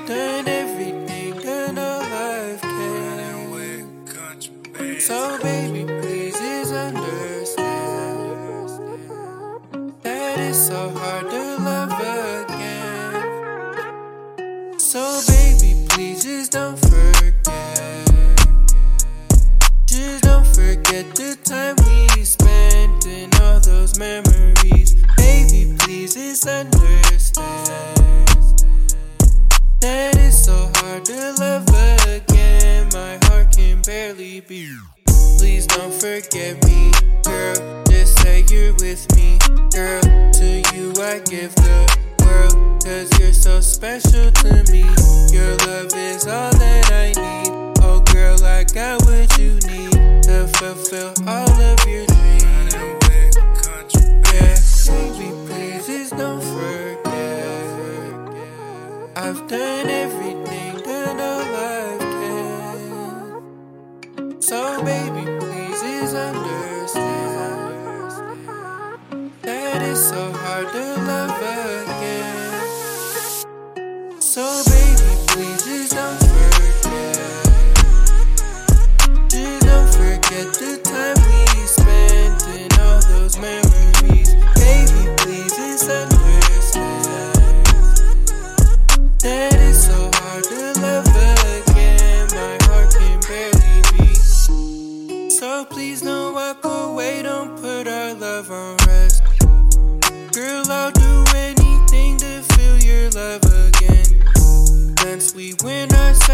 I've done everything that life can. So, baby, please just understand that it's so hard to love again. So, baby, please just don't forget. Barely beat. Please don't forget me, girl. Just say you're with me, girl. To you, I give the world. Cause you're so special to me. Your love is all that I need. Oh, girl, I got what you need to fulfill all of your dreams. Yeah, baby, please don't forget. I've done everything Baby, please just understand that it's so hard to love again. So,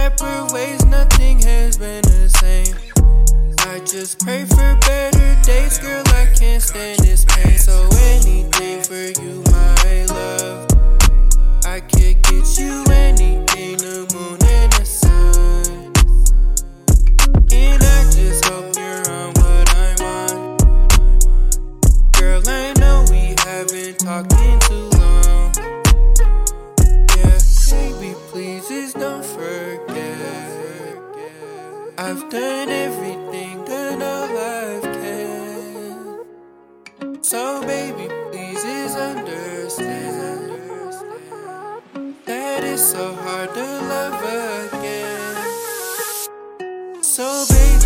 separate ways, nothing has been the same. I just pray for better days, girl. I can't stand this pain. So anything for you, my love. I could get you anything, the moon and the sun. And I just hope you're on what I'm on. Girl, I know we haven't talked in too long. Yeah, baby, please just don't. I've done everything that a life can. So, baby, please understand that it's so hard to love again. So, baby.